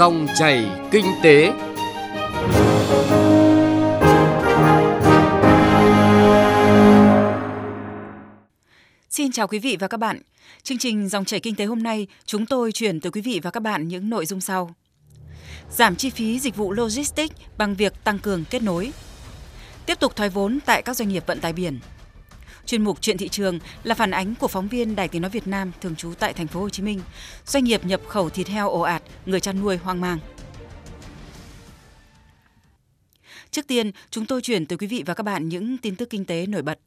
Dòng chảy kinh tế. Xin chào quý vị và các bạn. Chương trình Dòng chảy kinh tế hôm nay, chúng tôi chuyển tới quý vị và các bạn những nội dung sau. Giảm chi phí dịch vụ logistics bằng việc tăng cường kết nối. Tiếp tục thoái vốn tại các doanh nghiệp vận tải biển. Chuyên mục chuyện thị trường là phản ánh của phóng viên Đài Tiếng nói Việt Nam thường trú tại thành phố Hồ Chí Minh. Doanh nghiệp nhập khẩu thịt heo ồ ạt, người chăn nuôi hoang mang. Trước tiên, chúng tôi chuyển tới quý vị và các bạn những tin tức kinh tế nổi bật.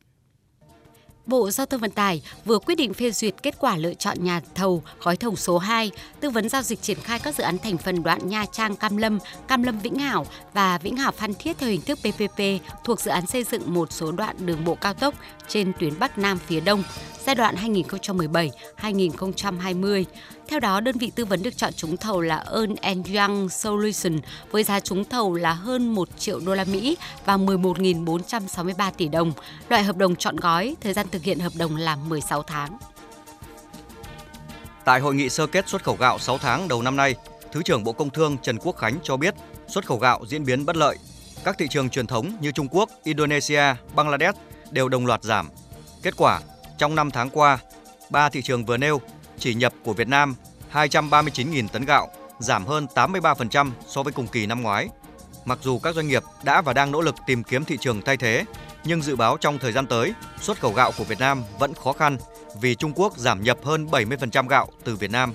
Bộ Giao thông Vận tải vừa quyết định phê duyệt kết quả lựa chọn nhà thầu gói thầu số 2, tư vấn giao dịch triển khai các dự án thành phần đoạn Nha Trang Cam Lâm, Cam Lâm Vĩnh Hảo và Vĩnh Hảo Phan Thiết theo hình thức PPP thuộc dự án xây dựng một số đoạn đường bộ cao tốc trên tuyến Bắc Nam phía Đông giai đoạn 2017-2020. Theo đó, đơn vị tư vấn được chọn trúng thầu là Ernst Young Solution với giá trúng thầu là hơn 1 triệu đô la Mỹ và 11.463 tỷ đồng. Loại hợp đồng chọn gói, thời gian thực hiện hợp đồng là 16 tháng. Tại hội nghị sơ kết xuất khẩu gạo 6 tháng đầu năm nay, Thứ trưởng Bộ Công Thương Trần Quốc Khánh cho biết xuất khẩu gạo diễn biến bất lợi. Các thị trường truyền thống như Trung Quốc, Indonesia, Bangladesh đều đồng loạt giảm. Kết quả, trong 5 tháng qua, ba thị trường vừa nêu chỉ nhập của Việt Nam 239.000 tấn gạo, giảm hơn 83% so với cùng kỳ năm ngoái. Mặc dù các doanh nghiệp đã và đang nỗ lực tìm kiếm thị trường thay thế, nhưng dự báo trong thời gian tới, xuất khẩu gạo của Việt Nam vẫn khó khăn vì Trung Quốc giảm nhập hơn 70% gạo từ Việt Nam.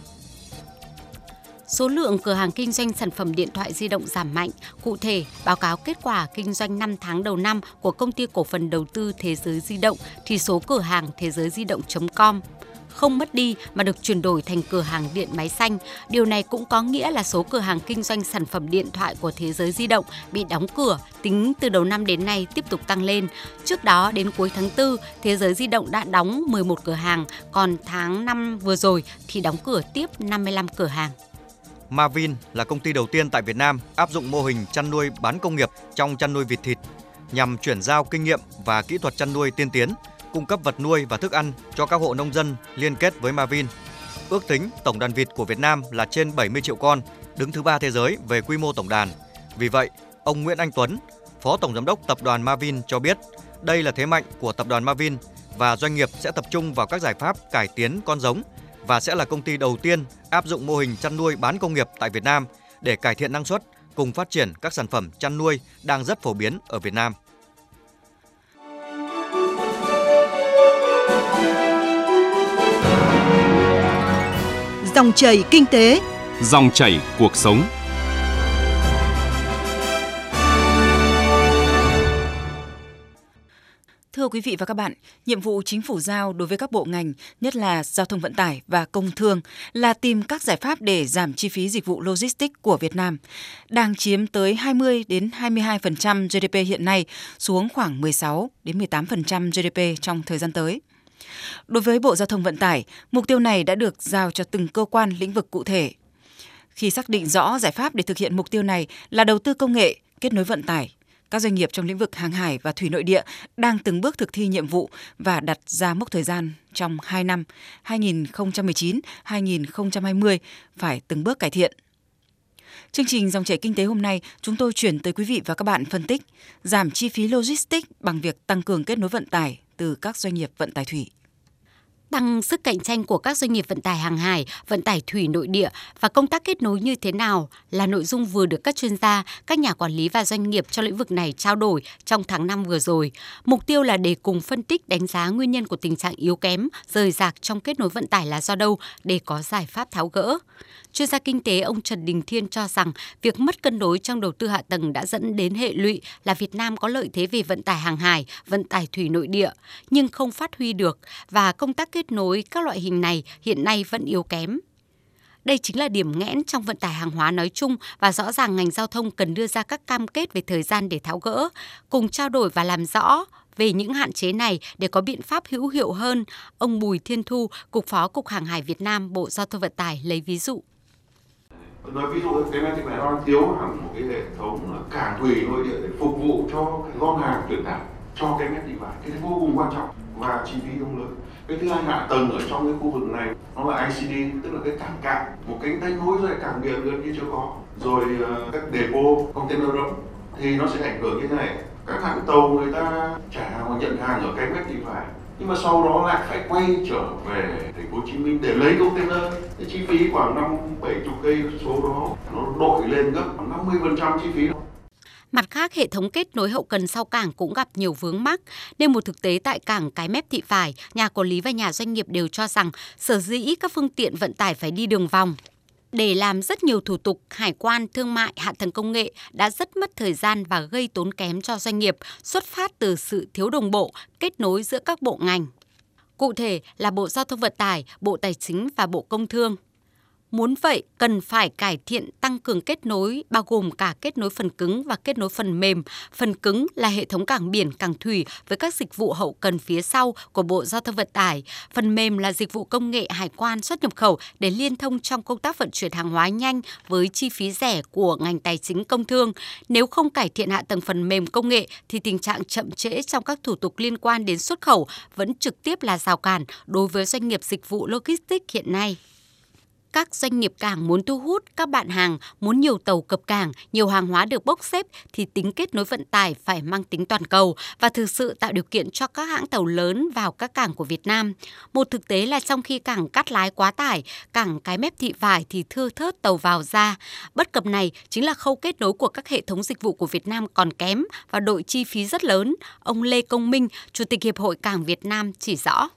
Số lượng cửa hàng kinh doanh sản phẩm điện thoại di động giảm mạnh. Cụ thể, báo cáo kết quả kinh doanh 5 tháng đầu năm của công ty cổ phần đầu tư Thế giới di động thì số cửa hàng thế giới di động.com không mất đi mà được chuyển đổi thành cửa hàng điện máy xanh. Điều này cũng có nghĩa là số cửa hàng kinh doanh sản phẩm điện thoại của thế giới di động bị đóng cửa tính từ đầu năm đến nay tiếp tục tăng lên. Trước đó đến cuối tháng 4, thế giới di động đã đóng 11 cửa hàng, còn tháng 5 vừa rồi thì đóng cửa tiếp 55 cửa hàng. Marvin là công ty đầu tiên tại Việt Nam áp dụng mô hình chăn nuôi bán công nghiệp trong chăn nuôi vịt thịt nhằm chuyển giao kinh nghiệm và kỹ thuật chăn nuôi tiên tiến, cung cấp vật nuôi và thức ăn cho các hộ nông dân liên kết với Marvin. Ước tính tổng đàn vịt của Việt Nam là trên 70 triệu con, đứng thứ ba thế giới về quy mô tổng đàn. Vì vậy, ông Nguyễn Anh Tuấn, Phó Tổng Giám đốc Tập đoàn Marvin cho biết đây là thế mạnh của Tập đoàn Marvin và doanh nghiệp sẽ tập trung vào các giải pháp cải tiến con giống và sẽ là công ty đầu tiên áp dụng mô hình chăn nuôi bán công nghiệp tại Việt Nam để cải thiện năng suất cùng phát triển các sản phẩm chăn nuôi đang rất phổ biến ở Việt Nam. Dòng chảy kinh tế, dòng chảy cuộc sống. Thưa quý vị và các bạn, nhiệm vụ chính phủ giao đối với các bộ ngành, nhất là giao thông vận tải và công thương, là tìm các giải pháp để giảm chi phí dịch vụ logistics của Việt Nam, đang chiếm tới 20 đến 22% GDP hiện nay xuống khoảng 16 đến 18% GDP trong thời gian tới. Đối với Bộ Giao thông Vận tải, mục tiêu này đã được giao cho từng cơ quan lĩnh vực cụ thể. Khi xác định rõ giải pháp để thực hiện mục tiêu này là đầu tư công nghệ, kết nối vận tải, các doanh nghiệp trong lĩnh vực hàng hải và thủy nội địa đang từng bước thực thi nhiệm vụ và đặt ra mốc thời gian trong 2 năm 2019-2020 phải từng bước cải thiện. Chương trình dòng chảy kinh tế hôm nay, chúng tôi chuyển tới quý vị và các bạn phân tích giảm chi phí logistics bằng việc tăng cường kết nối vận tải từ các doanh nghiệp vận tải thủy tăng sức cạnh tranh của các doanh nghiệp vận tải hàng hải, vận tải thủy nội địa và công tác kết nối như thế nào là nội dung vừa được các chuyên gia, các nhà quản lý và doanh nghiệp trong lĩnh vực này trao đổi trong tháng 5 vừa rồi. Mục tiêu là để cùng phân tích đánh giá nguyên nhân của tình trạng yếu kém, rời rạc trong kết nối vận tải là do đâu để có giải pháp tháo gỡ. Chuyên gia kinh tế ông Trần Đình Thiên cho rằng việc mất cân đối trong đầu tư hạ tầng đã dẫn đến hệ lụy là Việt Nam có lợi thế về vận tải hàng hải, vận tải thủy nội địa nhưng không phát huy được và công tác kết kết nối các loại hình này hiện nay vẫn yếu kém. Đây chính là điểm nghẽn trong vận tải hàng hóa nói chung và rõ ràng ngành giao thông cần đưa ra các cam kết về thời gian để tháo gỡ, cùng trao đổi và làm rõ về những hạn chế này để có biện pháp hữu hiệu hơn. Ông Bùi Thiên Thu, Cục Phó Cục Hàng hải Việt Nam, Bộ Giao thông Vận tải lấy ví dụ. Nói ví dụ cái này thì phải đang thiếu hẳn một cái hệ thống cảng thủy nội địa để phục vụ cho gom hàng chuyển tải cho cái mét đi vải. Cái vô cùng quan trọng và chi phí không lớn. Cái thứ hai hạ tầng ở trong cái khu vực này, nó là ICD tức là cái cảng cạn. Một cái tay nối rồi cảng biển gần như chưa có. Rồi ờ, các depot, container rộng, thì nó sẽ ảnh hưởng như thế này. Các hãng tàu người ta trả hàng và nhận hàng ở cái mép thì phải. Nhưng mà sau đó lại phải quay trở về thành phố Hồ Chí Minh để lấy container. Cái chi phí khoảng năm bảy chục cây số đó, nó đội lên gấp khoảng 50% chi phí đó. Mặt khác, hệ thống kết nối hậu cần sau cảng cũng gặp nhiều vướng mắc, nên một thực tế tại cảng Cái Mép Thị Phải, nhà quản lý và nhà doanh nghiệp đều cho rằng sở dĩ các phương tiện vận tải phải đi đường vòng để làm rất nhiều thủ tục hải quan, thương mại, hạ tầng công nghệ đã rất mất thời gian và gây tốn kém cho doanh nghiệp, xuất phát từ sự thiếu đồng bộ, kết nối giữa các bộ ngành. Cụ thể là Bộ Giao thông Vận tải, Bộ Tài chính và Bộ Công Thương. Muốn vậy, cần phải cải thiện tăng cường kết nối, bao gồm cả kết nối phần cứng và kết nối phần mềm. Phần cứng là hệ thống cảng biển, cảng thủy với các dịch vụ hậu cần phía sau của Bộ Giao thông Vận tải. Phần mềm là dịch vụ công nghệ hải quan xuất nhập khẩu để liên thông trong công tác vận chuyển hàng hóa nhanh với chi phí rẻ của ngành tài chính công thương. Nếu không cải thiện hạ tầng phần mềm công nghệ thì tình trạng chậm trễ trong các thủ tục liên quan đến xuất khẩu vẫn trực tiếp là rào cản đối với doanh nghiệp dịch vụ logistics hiện nay các doanh nghiệp cảng muốn thu hút các bạn hàng, muốn nhiều tàu cập cảng, nhiều hàng hóa được bốc xếp thì tính kết nối vận tải phải mang tính toàn cầu và thực sự tạo điều kiện cho các hãng tàu lớn vào các cảng của Việt Nam. Một thực tế là trong khi cảng cắt lái quá tải, cảng cái mép thị vải thì thưa thớt tàu vào ra. Bất cập này chính là khâu kết nối của các hệ thống dịch vụ của Việt Nam còn kém và đội chi phí rất lớn. Ông Lê Công Minh, Chủ tịch Hiệp hội Cảng Việt Nam chỉ rõ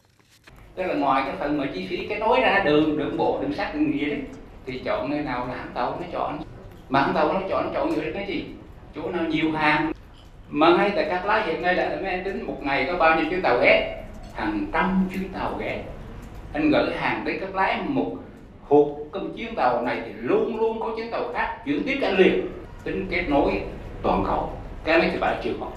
tức là ngoài cái phần mà chi phí cái nối ra, đường đường bộ, đường sắt, đường gì đấy, thì chọn nơi nào là hãng tàu nó chọn. Mà hãng tàu nó chọn chọn người cái gì? Chỗ nào nhiều hàng. Mà ngay tại các lái hiện nay là mấy tính một ngày có bao nhiêu chuyến tàu ghé? Hàng trăm chuyến tàu ghé. Anh gửi hàng tới các lái một hộp công chuyến tàu này thì luôn luôn có chuyến tàu khác chuyển tiếp anh liền. Tính kết nối toàn cầu. Cái này thì phải chưa học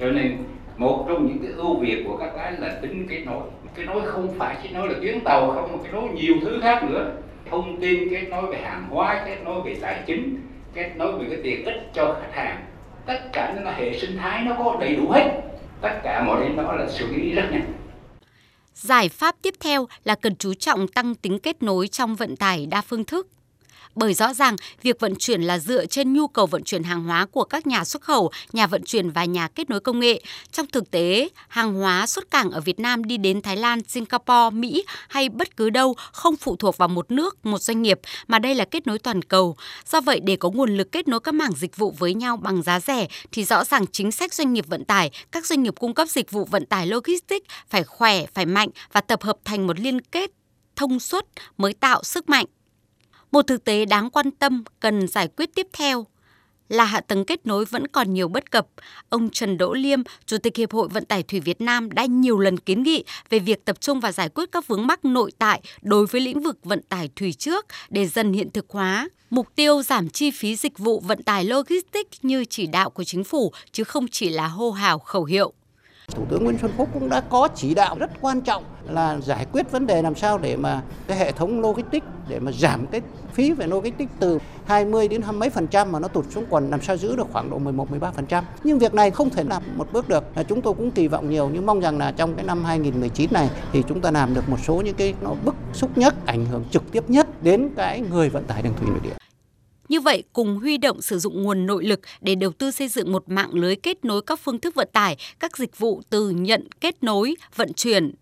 cho nên một trong những cái ưu việt của các lái là tính kết nối. Cái nối không phải chỉ nói là tuyến tàu không, mà cái nối nhiều thứ khác nữa. Thông tin, kết nối về hàng hóa, kết nối về tài chính, kết nối về cái tiện ích cho khách hàng. Tất cả nó là hệ sinh thái, nó có đầy đủ hết. Tất cả mọi thứ đó là xử lý rất nhanh. Giải pháp tiếp theo là cần chú trọng tăng tính kết nối trong vận tải đa phương thức bởi rõ ràng việc vận chuyển là dựa trên nhu cầu vận chuyển hàng hóa của các nhà xuất khẩu, nhà vận chuyển và nhà kết nối công nghệ. Trong thực tế, hàng hóa xuất cảng ở Việt Nam đi đến Thái Lan, Singapore, Mỹ hay bất cứ đâu không phụ thuộc vào một nước, một doanh nghiệp mà đây là kết nối toàn cầu. Do vậy để có nguồn lực kết nối các mảng dịch vụ với nhau bằng giá rẻ thì rõ ràng chính sách doanh nghiệp vận tải, các doanh nghiệp cung cấp dịch vụ vận tải logistics phải khỏe, phải mạnh và tập hợp thành một liên kết thông suốt mới tạo sức mạnh. Một thực tế đáng quan tâm cần giải quyết tiếp theo là hạ tầng kết nối vẫn còn nhiều bất cập. Ông Trần Đỗ Liêm, Chủ tịch Hiệp hội Vận tải Thủy Việt Nam đã nhiều lần kiến nghị về việc tập trung và giải quyết các vướng mắc nội tại đối với lĩnh vực vận tải thủy trước để dần hiện thực hóa. Mục tiêu giảm chi phí dịch vụ vận tải logistics như chỉ đạo của chính phủ chứ không chỉ là hô hào khẩu hiệu. Thủ tướng Nguyễn Xuân Phúc cũng đã có chỉ đạo rất quan trọng là giải quyết vấn đề làm sao để mà cái hệ thống logistics để mà giảm cái phí về logistics từ 20 đến 20 mấy phần trăm mà nó tụt xuống còn làm sao giữ được khoảng độ 11 13 phần trăm. Nhưng việc này không thể làm một bước được. Chúng tôi cũng kỳ vọng nhiều nhưng mong rằng là trong cái năm 2019 này thì chúng ta làm được một số những cái nó bức xúc nhất, ảnh hưởng trực tiếp nhất đến cái người vận tải đường thủy nội địa. Như vậy, cùng huy động sử dụng nguồn nội lực để đầu tư xây dựng một mạng lưới kết nối các phương thức vận tải, các dịch vụ từ nhận, kết nối, vận chuyển,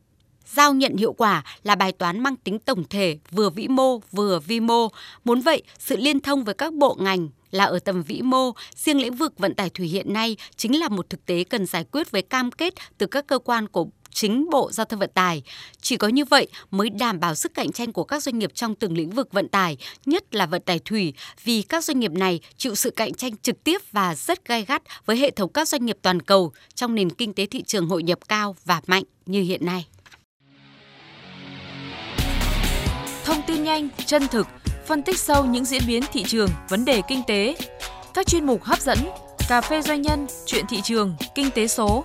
giao nhận hiệu quả là bài toán mang tính tổng thể, vừa vĩ mô vừa vi mô. Muốn vậy, sự liên thông với các bộ ngành là ở tầm vĩ mô, riêng lĩnh vực vận tải thủy hiện nay chính là một thực tế cần giải quyết với cam kết từ các cơ quan của chính Bộ Giao thông Vận tải. Chỉ có như vậy mới đảm bảo sức cạnh tranh của các doanh nghiệp trong từng lĩnh vực vận tải, nhất là vận tải thủy, vì các doanh nghiệp này chịu sự cạnh tranh trực tiếp và rất gai gắt với hệ thống các doanh nghiệp toàn cầu trong nền kinh tế thị trường hội nhập cao và mạnh như hiện nay. Thông tin nhanh, chân thực, phân tích sâu những diễn biến thị trường, vấn đề kinh tế. Các chuyên mục hấp dẫn, cà phê doanh nhân, chuyện thị trường, kinh tế số.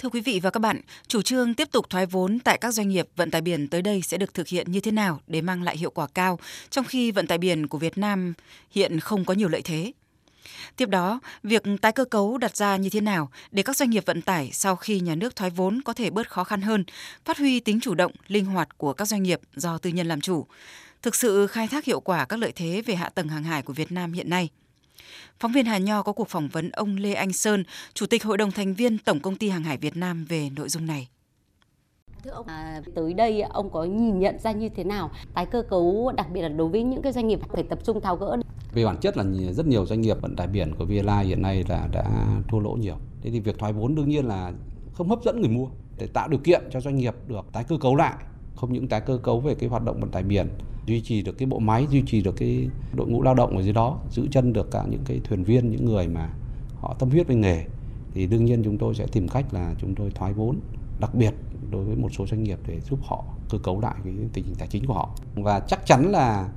Thưa quý vị và các bạn, chủ trương tiếp tục thoái vốn tại các doanh nghiệp vận tải biển tới đây sẽ được thực hiện như thế nào để mang lại hiệu quả cao, trong khi vận tải biển của Việt Nam hiện không có nhiều lợi thế? Tiếp đó, việc tái cơ cấu đặt ra như thế nào để các doanh nghiệp vận tải sau khi nhà nước thoái vốn có thể bớt khó khăn hơn, phát huy tính chủ động, linh hoạt của các doanh nghiệp do tư nhân làm chủ, thực sự khai thác hiệu quả các lợi thế về hạ tầng hàng hải của Việt Nam hiện nay. Phóng viên Hà Nho có cuộc phỏng vấn ông Lê Anh Sơn, Chủ tịch Hội đồng thành viên Tổng công ty Hàng hải Việt Nam về nội dung này. Thưa ông, à, tới đây ông có nhìn nhận ra như thế nào tái cơ cấu đặc biệt là đối với những cái doanh nghiệp phải tập trung tháo gỡ? Về bản chất là rất nhiều doanh nghiệp vận tải biển của VLI hiện nay là đã thua lỗ nhiều. Thế thì việc thoái vốn đương nhiên là không hấp dẫn người mua để tạo điều kiện cho doanh nghiệp được tái cơ cấu lại không những tái cơ cấu về cái hoạt động vận tải biển duy trì được cái bộ máy, duy trì được cái đội ngũ lao động ở dưới đó, giữ chân được cả những cái thuyền viên, những người mà họ tâm huyết với nghề, thì đương nhiên chúng tôi sẽ tìm cách là chúng tôi thoái vốn, đặc biệt đối với một số doanh nghiệp để giúp họ cơ cấu lại cái tình hình tài chính của họ. Và chắc chắn là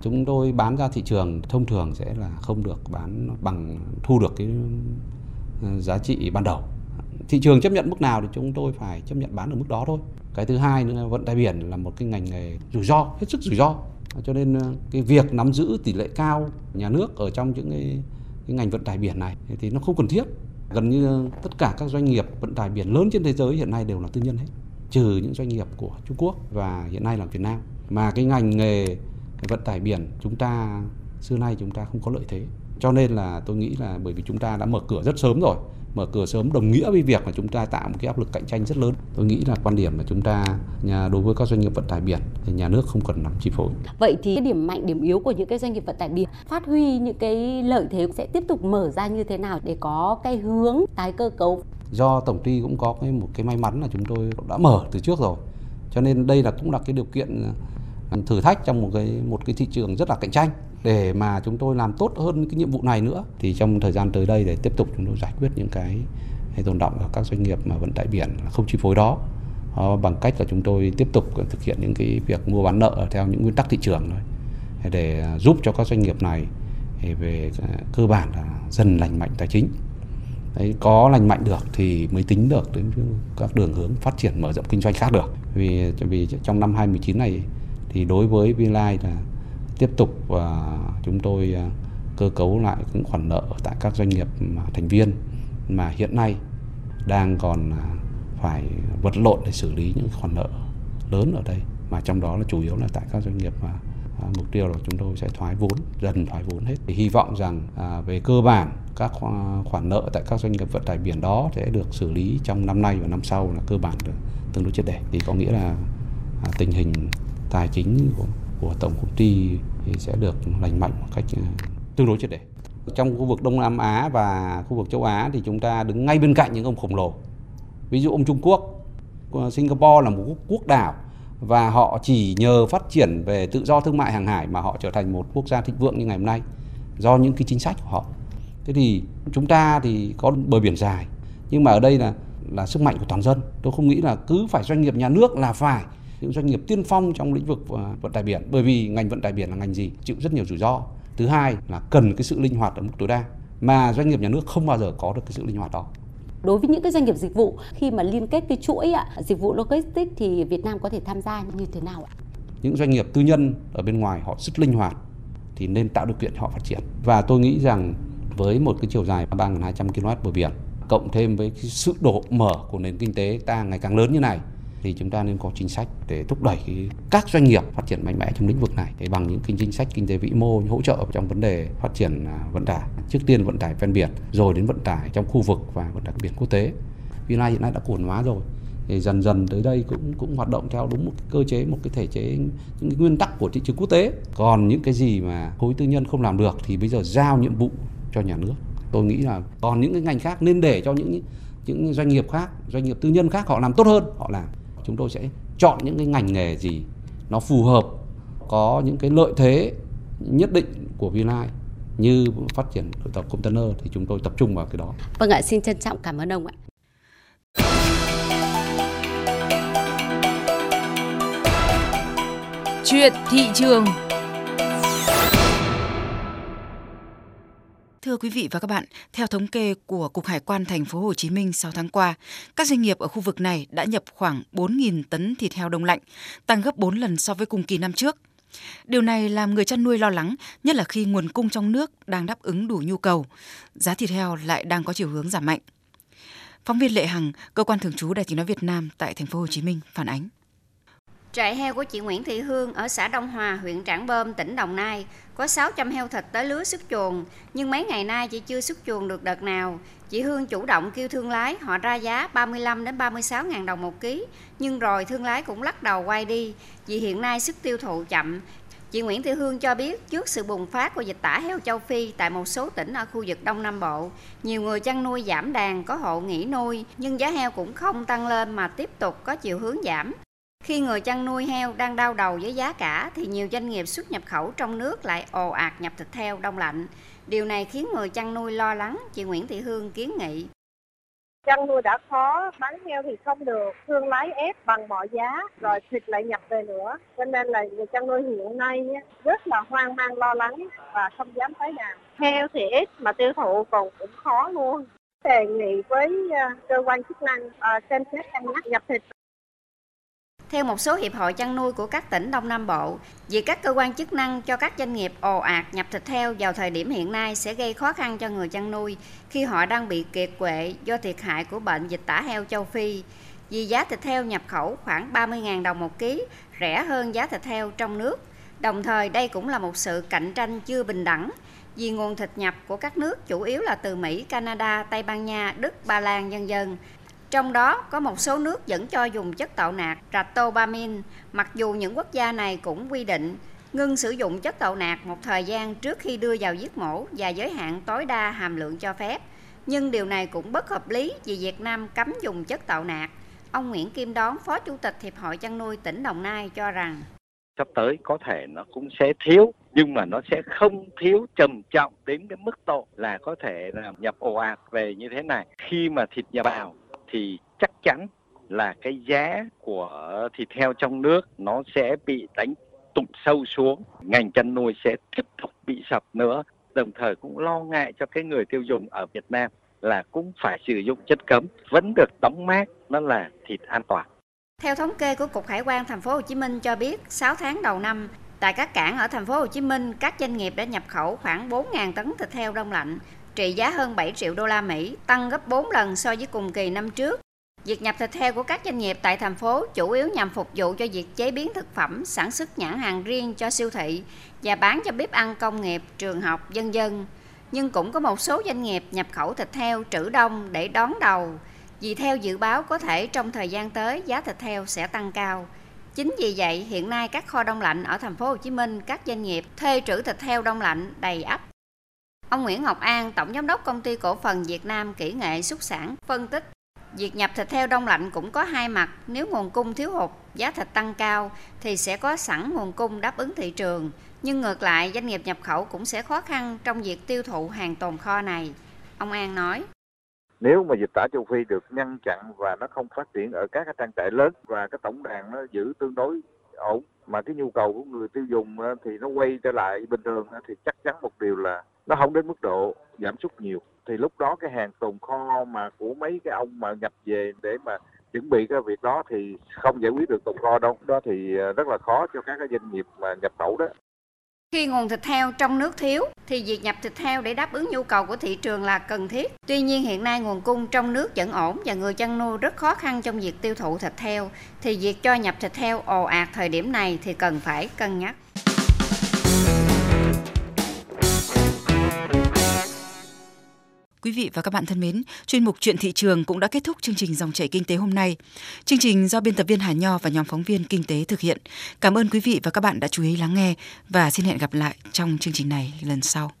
chúng tôi bán ra thị trường thông thường sẽ là không được bán bằng, thu được cái ờ, giá trị ban đầu thị trường chấp nhận mức nào thì chúng tôi phải chấp nhận bán ở mức đó thôi. Cái thứ hai nữa là vận tải biển là một cái ngành nghề rủi ro hết sức rủi ro. Cho nên ờ, cái việc nắm giữ tỷ lệ cao nhà nước ở trong những cái, cái ngành vận tải biển này thì nó không cần thiết. Gần như tất cả các doanh nghiệp vận tải biển lớn trên thế giới hiện nay đều là tư nhân hết trừ những doanh nghiệp của Trung Quốc và hiện nay là Việt Nam. Mà cái ngành nghề vận tải biển chúng ta xưa nay chúng ta không có lợi thế. Cho nên là tôi nghĩ là bởi vì chúng ta đã mở cửa rất sớm rồi mở cửa sớm đồng nghĩa với việc là chúng ta tạo một cái áp lực cạnh tranh rất lớn. Tôi nghĩ là quan điểm là chúng ta nhà đối với các doanh nghiệp vận tải biển thì nhà nước không cần nắm chi phối. Vậy thì cái điểm mạnh, điểm yếu của những cái doanh nghiệp vận tải biển phát huy những cái lợi thế sẽ tiếp tục mở ra như thế nào để có cái hướng tái cơ cấu? Do tổng ty cũng có cái một cái may mắn là chúng tôi đã mở từ trước rồi. Cho nên đây là cũng là cái điều kiện thử thách trong một cái một cái thị trường rất là cạnh tranh để mà chúng tôi làm tốt hơn cái nhiệm vụ này nữa thì trong thời gian tới đây để tiếp tục chúng tôi giải quyết những cái tồn động ở các doanh nghiệp mà vận tải biển không chi phối đó. Bằng cách là chúng tôi tiếp tục thực hiện những cái việc mua bán nợ theo những nguyên tắc thị trường thôi. Để giúp cho các doanh nghiệp này về à, cơ bản là dần lành mạnh tài chính. Đấy, có lành mạnh được thì mới tính được đến các đường hướng phát triển mở rộng kinh doanh khác được. Vì vì trong năm 2019 này thì đối với Vinlight là tiếp tục và chúng tôi à, cơ cấu lại những khoản nợ tại các doanh nghiệp thành viên mà hiện nay đang còn à, phải vật lộn để xử lý những khoản nợ lớn ở đây. Mà trong đó là chủ yếu là tại các doanh nghiệp mà à, mục tiêu là chúng tôi sẽ thoái vốn dần thoái vốn hết. Thì hy vọng rằng à, về cơ bản các khoản nợ tại các doanh nghiệp vận tải biển đó sẽ được xử lý trong năm nay và năm sau là cơ bản được tương đối triệt để. Thì có nghĩa là à, tình hình tài chính của, của tổng công ty thì sẽ được lành mạnh một cách ừ, tương đối triệt để. Trong khu vực Đông Nam Á và khu vực châu Á thì chúng ta đứng ngay bên cạnh những ông khổng lồ. Ví dụ ông Trung Quốc, ờ, Singapore là một quốc đảo và họ chỉ nhờ phát triển về tự do thương mại hàng hải mà họ trở thành một quốc gia thịnh vượng như ngày hôm nay do những cái chính sách của họ. Thế thì chúng ta thì có bờ biển dài nhưng mà ở đây là là sức mạnh của toàn dân. Tôi không nghĩ là cứ phải doanh nghiệp nhà nước là phải những doanh nghiệp tiên phong trong lĩnh vực ờ, vận tải biển bởi vì ngành vận tải biển là ngành gì chịu rất nhiều rủi ro thứ hai là cần cái sự linh hoạt ở mức tối đa mà doanh nghiệp nhà nước không bao giờ có được cái sự linh hoạt đó đối với những cái doanh nghiệp dịch vụ khi mà liên kết cái chuỗi ạ, dịch vụ logistics thì Việt Nam có thể tham gia như thế nào ạ? Những doanh nghiệp tư nhân ở bên ngoài họ rất linh hoạt thì nên tạo điều kiện cho họ phát triển. Và tôi nghĩ rằng với một cái chiều dài 3.200 km bờ biển cộng thêm với cái sự độ mở của nền kinh tế ta ngày càng lớn như này thì chúng ta nên có chính sách để thúc đẩy các doanh nghiệp phát triển mạnh mẽ trong lĩnh vực này, để bằng những chính sách kinh tế vĩ mô hỗ trợ trong vấn đề phát triển à, vận tải, trước tiên vận tải ven biển, rồi đến vận tải trong khu vực và vận tải biển quốc tế. Vinai hiện nay đã cổ phần hóa rồi, thì dần dần tới đây cũng cũng hoạt động theo đúng một cái cơ chế, một cái thể chế, những cái nguyên tắc của thị trường quốc tế. Còn những cái gì mà khối tư nhân không làm được thì bây giờ giao nhiệm vụ cho nhà nước. Tôi nghĩ là còn những cái ngành khác nên để cho những những doanh nghiệp khác, doanh nghiệp tư nhân khác họ làm tốt hơn, họ làm chúng tôi sẽ chọn những cái ngành nghề gì nó phù hợp có những cái lợi thế nhất định của Vinai như phát triển tàu container thì chúng tôi tập trung vào cái đó. Vâng ạ, xin trân trọng cảm ơn ông ạ. Chuyện thị trường Thưa quý vị và các bạn, theo thống kê của Cục Hải quan thành phố Hồ Chí Minh 6 tháng qua, các doanh nghiệp ở khu vực này đã nhập khoảng 4.000 tấn thịt heo đông lạnh, tăng gấp 4 lần so với cùng kỳ năm trước. Điều này làm người chăn nuôi lo lắng, nhất là khi nguồn cung trong nước đang đáp ứng đủ nhu cầu, giá thịt heo lại đang có chiều hướng giảm mạnh. Phóng viên Lệ Hằng, cơ quan thường trú Đài Tiếng nói Việt Nam tại thành phố Hồ Chí Minh phản ánh. Trại heo của chị Nguyễn Thị Hương ở xã Đông Hòa, huyện Trảng Bom, tỉnh Đồng Nai có 600 heo thịt tới lứa xuất chuồng, nhưng mấy ngày nay chị chưa xuất chuồng được đợt nào. Chị Hương chủ động kêu thương lái họ ra giá 35 đến 36 ngàn đồng một ký, nhưng rồi thương lái cũng lắc đầu quay đi vì hiện nay sức tiêu thụ chậm. Chị Nguyễn Thị Hương cho biết trước sự bùng phát của dịch tả heo châu Phi tại một số tỉnh ở khu vực Đông Nam Bộ, nhiều người chăn nuôi giảm đàn có hộ nghỉ nuôi, nhưng giá heo cũng không tăng lên mà tiếp tục có chiều hướng giảm. Khi người chăn nuôi heo đang đau đầu với giá cả thì nhiều doanh nghiệp xuất nhập khẩu trong nước lại ồ ạt nhập thịt heo đông lạnh. Điều này khiến người chăn nuôi lo lắng, chị Nguyễn Thị Hương kiến nghị. Chăn nuôi đã khó, bán heo thì không được, thương lái ép bằng mọi giá, rồi thịt lại nhập về nữa. Cho nên là người chăn nuôi hiện nay rất là hoang mang lo lắng và không dám tái đàn. Heo thì ít mà tiêu thụ còn cũng khó luôn. Đề nghị với à, cơ quan chức năng à, xem xét cân nhắc nhập thịt theo một số hiệp hội chăn nuôi của các tỉnh Đông Nam Bộ, việc các cơ quan chức năng cho các doanh nghiệp ồ ạt nhập thịt heo vào thời điểm hiện nay sẽ gây khó khăn cho người chăn nuôi khi họ đang bị kiệt quệ do thiệt hại của bệnh dịch tả heo châu Phi. Vì giá thịt heo nhập khẩu khoảng 30.000 đồng một ký, rẻ hơn giá thịt heo trong nước. Đồng thời đây cũng là một sự cạnh tranh chưa bình đẳng vì nguồn thịt nhập của các nước chủ yếu là từ Mỹ, Canada, Tây Ban Nha, Đức, Ba Lan, dân dân. Trong đó có một số nước vẫn cho dùng chất tạo nạc ratobamin, mặc dù những quốc gia này cũng quy định ngưng sử dụng chất tạo nạc một thời gian trước khi đưa vào giết mổ và giới hạn tối đa hàm lượng cho phép. Nhưng điều này cũng bất hợp lý vì Việt Nam cấm dùng chất tạo nạc. Ông Nguyễn Kim Đón, Phó Chủ tịch Hiệp hội chăn nuôi tỉnh Đồng Nai cho rằng sắp tới có thể nó cũng sẽ thiếu nhưng mà nó sẽ không thiếu trầm trọng đến cái mức độ là có thể là nhập ồ ạt về như thế này khi mà thịt nhập vào thì chắc chắn là cái giá của thịt heo trong nước nó sẽ bị đánh tụt sâu xuống. Ngành chăn nuôi sẽ tiếp tục bị sập nữa. Đồng thời cũng lo ngại cho cái người tiêu dùng ở Việt Nam là cũng phải sử dụng chất cấm vẫn được đóng mát nó là thịt an toàn. Theo thống kê của Cục Hải quan thành phố Hồ Chí Minh cho biết, 6 tháng đầu năm, tại các cảng ở thành phố Hồ Chí Minh, các doanh nghiệp đã nhập khẩu khoảng 4.000 tấn thịt heo đông lạnh, trị giá hơn 7 triệu đô la Mỹ, tăng gấp 4 lần so với cùng kỳ năm trước. Việc nhập thịt heo của các doanh nghiệp tại thành phố chủ yếu nhằm phục vụ cho việc chế biến thực phẩm, sản xuất nhãn hàng riêng cho siêu thị và bán cho bếp ăn công nghiệp, trường học, dân dân. Nhưng cũng có một số doanh nghiệp nhập khẩu thịt heo trữ đông để đón đầu. Vì theo dự báo có thể trong thời gian tới giá thịt heo sẽ tăng cao. Chính vì vậy, hiện nay các kho đông lạnh ở thành phố Hồ Chí Minh, các doanh nghiệp thuê trữ thịt heo đông lạnh đầy ắp Ông Nguyễn Ngọc An, Tổng Giám đốc Công ty Cổ phần Việt Nam Kỹ nghệ Xuất sản, phân tích Việc nhập thịt heo đông lạnh cũng có hai mặt, nếu nguồn cung thiếu hụt, giá thịt tăng cao thì sẽ có sẵn nguồn cung đáp ứng thị trường, nhưng ngược lại doanh nghiệp nhập khẩu cũng sẽ khó khăn trong việc tiêu thụ hàng tồn kho này. Ông An nói: nếu mà dịch tả châu Phi được ngăn chặn và nó không phát triển ở các cái trang trại lớn và cái tổng đàn nó giữ tương đối ổn mà cái nhu cầu của người tiêu dùng ờ, thì nó quay trở lại bình thường ờ, thì chắc chắn một điều là nó không đến mức độ giảm sút nhiều thì lúc đó cái hàng tồn kho mà của mấy cái ông mà nhập về để mà chuẩn bị cái việc đó thì không giải quyết được tồn kho đâu đó thì ờ, rất là khó cho các cái doanh nghiệp mà nhập khẩu đó khi nguồn thịt heo trong nước thiếu thì việc nhập thịt heo để đáp ứng nhu cầu của thị trường là cần thiết. Tuy nhiên hiện nay nguồn cung trong nước vẫn ổn và người chăn nuôi rất khó khăn trong việc tiêu thụ thịt heo thì việc cho nhập thịt heo ồ ạt thời điểm này thì cần phải cân nhắc. Quý vị và các bạn thân mến, chuyên mục Chuyện thị trường cũng đã kết thúc chương trình dòng chảy kinh tế hôm nay. Chương trình do biên tập viên Hà Nho và nhóm phóng viên kinh tế thực hiện. Cảm ơn quý vị và các bạn đã chú ý lắng nghe và xin hẹn gặp lại trong chương trình này lần sau.